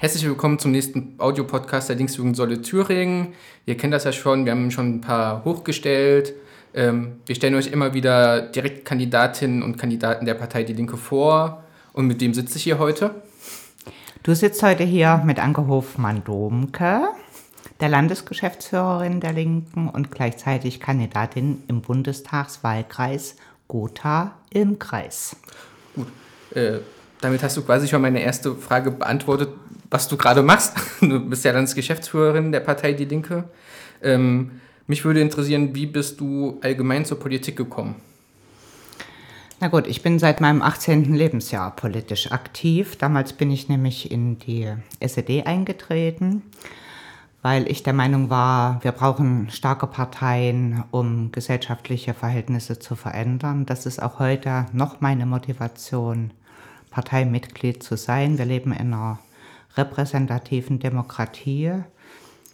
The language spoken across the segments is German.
Herzlich willkommen zum nächsten Audiopodcast der Linksjugend Solle Thüringen. Ihr kennt das ja schon, wir haben schon ein paar hochgestellt. Ähm, wir stellen euch immer wieder Direktkandidatinnen und Kandidaten der Partei Die Linke vor. Und mit dem sitze ich hier heute. Du sitzt heute hier mit Anke Hofmann-Domke, der Landesgeschäftsführerin der Linken und gleichzeitig Kandidatin im Bundestagswahlkreis Gotha im Kreis. Gut, äh, damit hast du quasi schon meine erste Frage beantwortet, was du gerade machst. Du bist ja Landesgeschäftsführerin der Partei Die Linke. Ähm, mich würde interessieren, wie bist du allgemein zur Politik gekommen? Na gut, ich bin seit meinem 18. Lebensjahr politisch aktiv. Damals bin ich nämlich in die SED eingetreten, weil ich der Meinung war, wir brauchen starke Parteien, um gesellschaftliche Verhältnisse zu verändern. Das ist auch heute noch meine Motivation, Parteimitglied zu sein. Wir leben in einer repräsentativen Demokratie,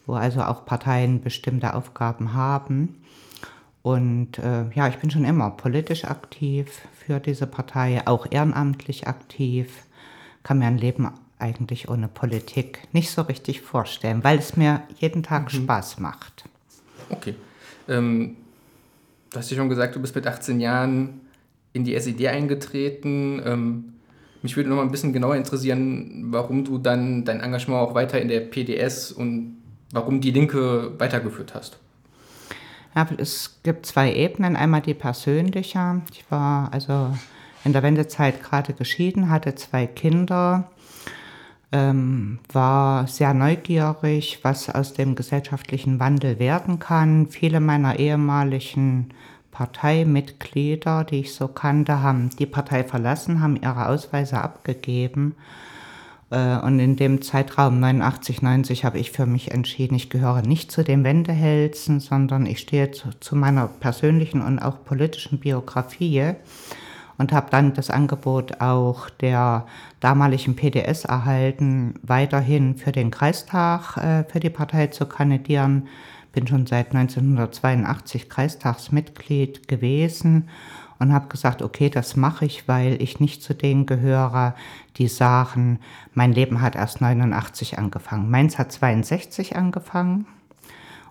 wo also auch Parteien bestimmte Aufgaben haben. Und äh, ja, ich bin schon immer politisch aktiv für diese Partei, auch ehrenamtlich aktiv. Kann mir ein Leben eigentlich ohne Politik nicht so richtig vorstellen, weil es mir jeden Tag mhm. Spaß macht. Okay. Ähm, du hast ja schon gesagt, du bist mit 18 Jahren in die SED eingetreten. Ähm, mich würde noch mal ein bisschen genauer interessieren, warum du dann dein Engagement auch weiter in der PDS und warum die Linke weitergeführt hast. Ja, es gibt zwei Ebenen. Einmal die persönliche. Ich war also in der Wendezeit gerade geschieden, hatte zwei Kinder, ähm, war sehr neugierig, was aus dem gesellschaftlichen Wandel werden kann. Viele meiner ehemaligen Parteimitglieder, die ich so kannte, haben die Partei verlassen, haben ihre Ausweise abgegeben äh, und in dem Zeitraum 89, 90 habe ich für mich entschieden, ich gehöre nicht zu den Wendehälsen, sondern ich stehe zu, zu meiner persönlichen und auch politischen Biografie und habe dann das Angebot auch der damaligen PDS erhalten, weiterhin für den Kreistag äh, für die Partei zu kandidieren. Bin schon seit 1982 Kreistagsmitglied gewesen und habe gesagt, okay, das mache ich, weil ich nicht zu denen gehöre, die sagen, mein Leben hat erst 89 angefangen. Meins hat 62 angefangen.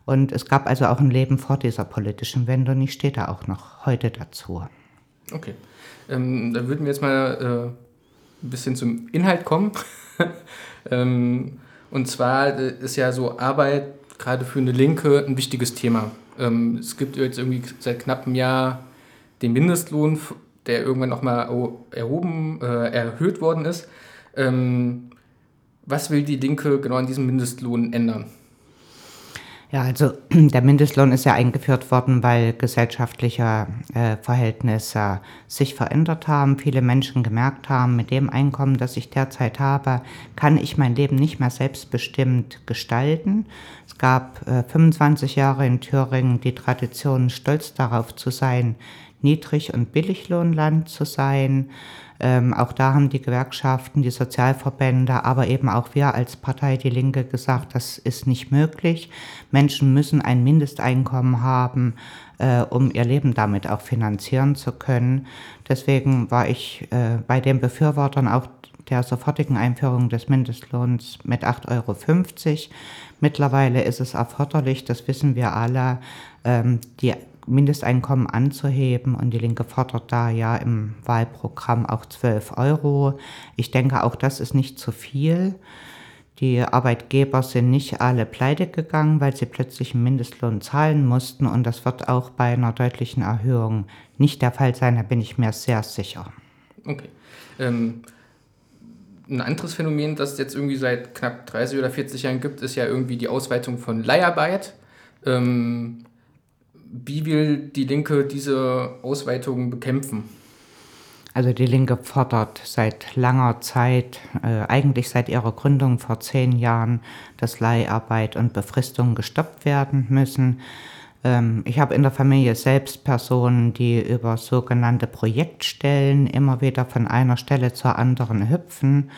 Und es gab also auch ein Leben vor dieser politischen Wende und ich stehe da auch noch heute dazu. Okay, ähm, dann würden wir jetzt mal äh, ein bisschen zum Inhalt kommen. ähm, und zwar äh, ist ja so Arbeit gerade für eine Linke ein wichtiges Thema. Ähm, es gibt jetzt irgendwie seit knapp einem Jahr den Mindestlohn, der irgendwann nochmal erhoben, äh, erhöht worden ist. Ähm, was will die Linke genau an diesem Mindestlohn ändern? Ja, also der Mindestlohn ist ja eingeführt worden, weil gesellschaftliche äh, Verhältnisse sich verändert haben. Viele Menschen gemerkt haben, mit dem Einkommen, das ich derzeit habe, kann ich mein Leben nicht mehr selbstbestimmt gestalten. Es gab äh, 25 Jahre in Thüringen die Tradition, stolz darauf zu sein, Niedrig- und Billiglohnland zu sein. Ähm, auch da haben die Gewerkschaften, die Sozialverbände, aber eben auch wir als Partei Die Linke gesagt, das ist nicht möglich. Menschen müssen ein Mindesteinkommen haben, äh, um ihr Leben damit auch finanzieren zu können. Deswegen war ich äh, bei den Befürwortern auch der sofortigen Einführung des Mindestlohns mit 8,50 Euro. Mittlerweile ist es erforderlich, das wissen wir alle, ähm, die Mindesteinkommen anzuheben und die Linke fordert da ja im Wahlprogramm auch 12 Euro. Ich denke, auch das ist nicht zu viel. Die Arbeitgeber sind nicht alle pleite gegangen, weil sie plötzlich einen Mindestlohn zahlen mussten und das wird auch bei einer deutlichen Erhöhung nicht der Fall sein, da bin ich mir sehr sicher. Okay. Ähm, ein anderes Phänomen, das es jetzt irgendwie seit knapp 30 oder 40 Jahren gibt, ist ja irgendwie die Ausweitung von Leiharbeit. Ähm, wie will die Linke diese Ausweitung bekämpfen? Also die Linke fordert seit langer Zeit, äh, eigentlich seit ihrer Gründung vor zehn Jahren, dass Leiharbeit und Befristung gestoppt werden müssen. Ähm, ich habe in der Familie selbst Personen, die über sogenannte Projektstellen immer wieder von einer Stelle zur anderen hüpfen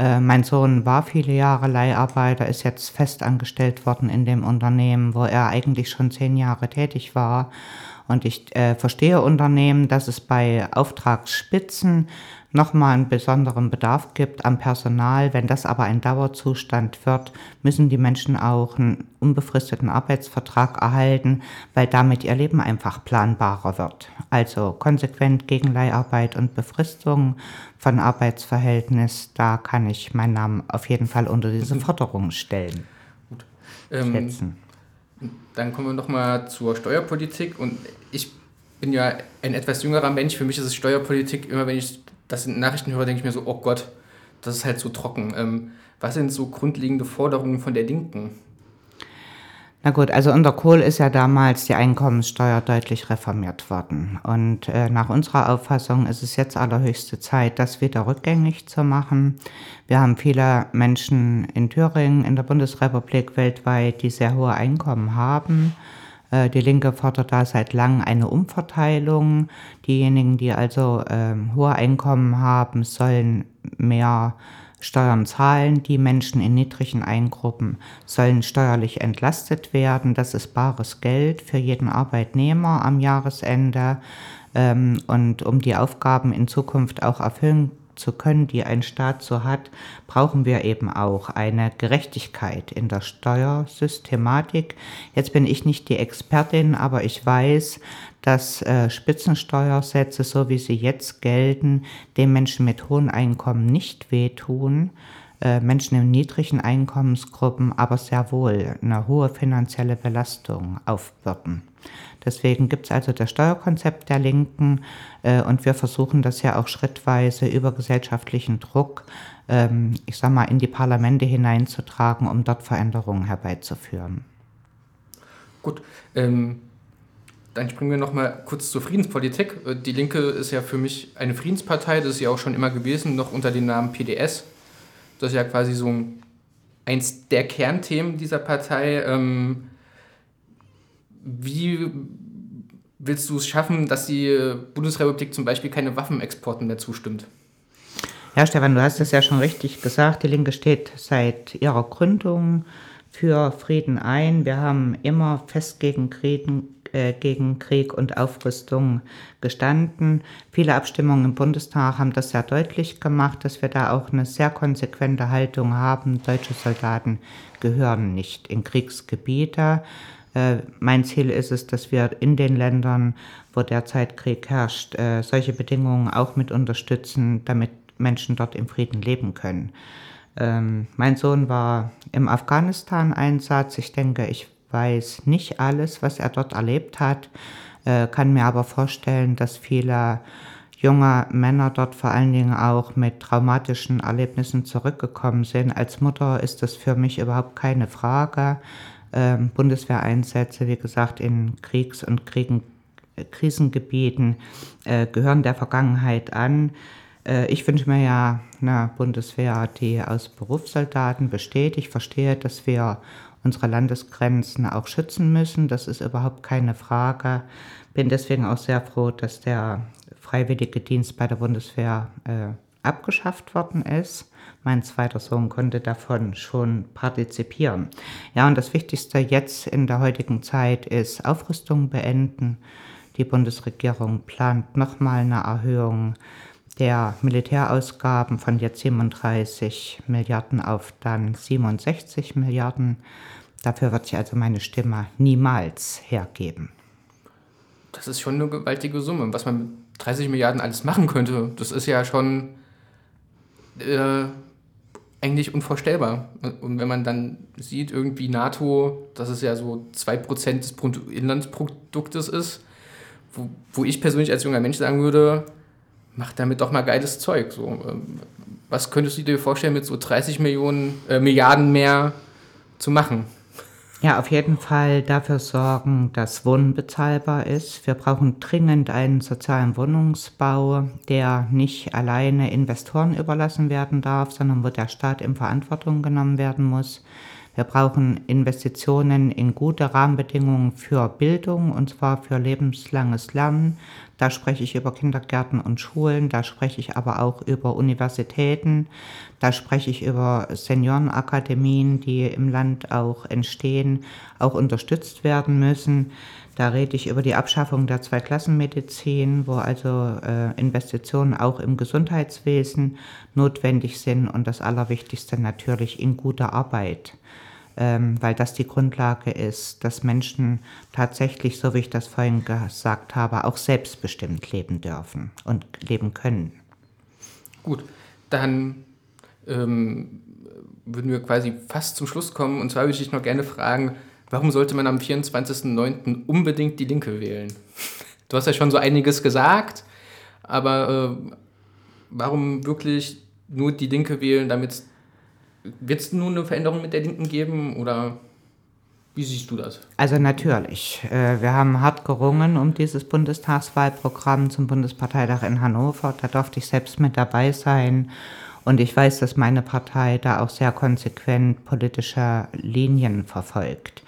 Äh, mein Sohn war viele Jahre Leiharbeiter, ist jetzt festangestellt worden in dem Unternehmen, wo er eigentlich schon zehn Jahre tätig war. Und ich äh, verstehe Unternehmen, dass es bei Auftragsspitzen nochmal einen besonderen Bedarf gibt am Personal. Wenn das aber ein Dauerzustand wird, müssen die Menschen auch einen unbefristeten Arbeitsvertrag erhalten, weil damit ihr Leben einfach planbarer wird. Also konsequent gegen Leiharbeit und Befristung von Arbeitsverhältnis, da kann ich meinen Namen auf jeden Fall unter diese Forderungen stellen. Gut. Ähm, dann kommen wir nochmal zur Steuerpolitik und ich bin ja ein etwas jüngerer Mensch. Für mich ist es Steuerpolitik, immer wenn ich das in Nachrichten höre, denke ich mir so, oh Gott, das ist halt so trocken. Ähm, was sind so grundlegende Forderungen von der Linken? Na gut, also unter Kohl ist ja damals die Einkommenssteuer deutlich reformiert worden. Und äh, nach unserer Auffassung ist es jetzt allerhöchste Zeit, das wieder rückgängig zu machen. Wir haben viele Menschen in Thüringen, in der Bundesrepublik weltweit, die sehr hohe Einkommen haben. Äh, die Linke fordert da seit langem eine Umverteilung. Diejenigen, die also äh, hohe Einkommen haben, sollen mehr Steuern zahlen. Die Menschen in niedrigen Eingruppen sollen steuerlich entlastet werden. Das ist bares Geld für jeden Arbeitnehmer am Jahresende. Ähm, und um die Aufgaben in Zukunft auch erfüllen zu können, die ein Staat so hat, brauchen wir eben auch eine Gerechtigkeit in der Steuersystematik. Jetzt bin ich nicht die Expertin, aber ich weiß, dass äh, Spitzensteuersätze, so wie sie jetzt gelten, den Menschen mit hohen Einkommen nicht wehtun. Äh, Menschen in niedrigen Einkommensgruppen aber sehr wohl eine hohe finanzielle Belastung aufbürden. Deswegen gibt es also das Steuerkonzept der Linken äh, und wir versuchen das ja auch schrittweise über gesellschaftlichen Druck, ähm, ich sag mal, in die Parlamente hineinzutragen, um dort Veränderungen herbeizuführen. Gut, ähm, dann springen wir nochmal kurz zur Friedenspolitik. Äh, die Linke ist ja für mich eine Friedenspartei, das ist ja auch schon immer gewesen, noch unter dem Namen PDS. Das ist ja quasi so eins der Kernthemen dieser Partei. Ähm, wie willst du es schaffen, dass die Bundesrepublik zum Beispiel keine Waffenexporten mehr zustimmt? Ja, Stefan, du hast es ja schon richtig gesagt. Die Linke steht seit ihrer Gründung für Frieden ein. Wir haben immer fest gegen Kriegen, äh, gegen Krieg und Aufrüstung gestanden. Viele Abstimmungen im Bundestag haben das sehr deutlich gemacht, dass wir da auch eine sehr konsequente Haltung haben. Deutsche Soldaten gehören nicht in Kriegsgebiete. Äh, mein Ziel ist es, dass wir in den Ländern, wo derzeit Krieg herrscht, äh, solche Bedingungen auch mit unterstützen, damit Menschen dort im Frieden leben können. Ähm, mein Sohn war im Afghanistan-Einsatz. Ich denke, ich weiß nicht alles, was er dort erlebt hat, äh, kann mir aber vorstellen, dass viele junge Männer dort vor allen Dingen auch mit traumatischen Erlebnissen zurückgekommen sind. Als Mutter ist das für mich überhaupt keine Frage ähm, Bundeswehreinsätze, wie gesagt, in Kriegs- und Kriegen, Krisengebieten äh, gehören der Vergangenheit an. Äh, ich wünsche mir ja eine Bundeswehr, die aus Berufssoldaten besteht. Ich verstehe, dass wir unsere Landesgrenzen auch schützen müssen. Das ist überhaupt keine Frage. Bin deswegen auch sehr froh, dass der freiwillige Dienst bei der Bundeswehr äh, abgeschafft worden ist. Mein zweiter Sohn konnte davon schon partizipieren. Ja, und das Wichtigste jetzt in der heutigen Zeit ist Aufrüstung beenden. Die Bundesregierung plant nochmal eine Erhöhung der Militärausgaben von jetzt 37 Milliarden auf dann 67 Milliarden. Dafür wird sich also meine Stimme niemals hergeben. Das ist schon eine gewaltige Summe. Was man mit 30 Milliarden alles machen könnte, das ist ja schon äh, eigentlich unvorstellbar. Und wenn man dann sieht, irgendwie NATO, dass es ja so 2% des Bruttoinlandsproduktes ist, wo, wo ich persönlich als junger Mensch sagen würde, mach damit doch mal geiles Zeug. So. Ähm, was könntest du dir vorstellen, mit so 30 Millionen, äh, Milliarden mehr zu machen? Ja, auf jeden Fall dafür sorgen, dass Wohnen bezahlbar ist. Wir brauchen dringend einen sozialen Wohnungsbau, der nicht alleine Investoren überlassen werden darf, sondern wo der Staat in Verantwortung genommen werden muss. Wir brauchen Investitionen in gute Rahmenbedingungen für Bildung und zwar für lebenslanges Lernen. Da spreche ich über Kindergärten und Schulen, da spreche ich aber auch über Universitäten, da spreche ich über Seniorenakademien, die im Land auch entstehen, auch unterstützt werden müssen. Da rede ich über die Abschaffung der Zweiklassenmedizin, wo also äh, Investitionen auch im Gesundheitswesen notwendig sind und das Allerwichtigste natürlich in guter Arbeit, weil das die Grundlage ist, dass Menschen tatsächlich, so wie ich das vorhin gesagt habe, auch selbstbestimmt leben dürfen und leben können. Gut, dann ähm, würden wir quasi fast zum Schluss kommen. Und zwar würde ich noch gerne fragen, warum sollte man am 24.09. unbedingt die Linke wählen? Du hast ja schon so einiges gesagt, aber äh, warum wirklich nur die Linke wählen, damit wird es nun eine Veränderung mit der Linken geben oder wie siehst du das? Also natürlich. Äh, wir haben hart gerungen um dieses Bundestagswahlprogramm zum Bundesparteitag in Hannover. Da durfte ich selbst mit dabei sein. Und ich weiß, dass meine Partei da auch sehr konsequent politische Linien verfolgt.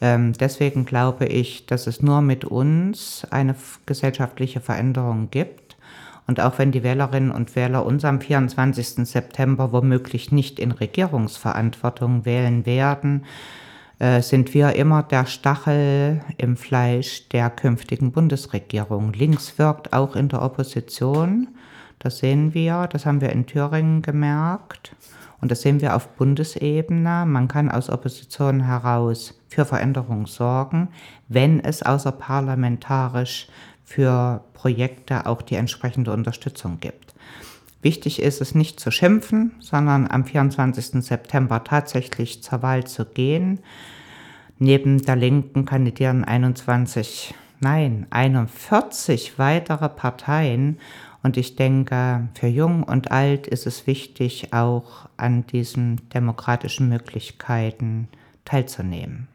Ähm, deswegen glaube ich, dass es nur mit uns eine gesellschaftliche Veränderung gibt. Und auch wenn die Wählerinnen und Wähler uns am 24. September womöglich nicht in Regierungsverantwortung wählen werden, äh, sind wir immer der Stachel im Fleisch der künftigen Bundesregierung. Links wirkt auch in der Opposition. Das sehen wir, das haben wir in Thüringen gemerkt. Und das sehen wir auf Bundesebene. Man kann aus Opposition heraus für Veränderung sorgen, wenn es außerparlamentarisch für Projekte auch die entsprechende Unterstützung gibt. Wichtig ist es nicht zu schimpfen, sondern am 24. September tatsächlich zur Wahl zu gehen. Neben der Linken kandidieren 21, nein, 41 weitere Parteien und ich denke, für Jung und Alt ist es wichtig, auch an diesen demokratischen Möglichkeiten teilzunehmen.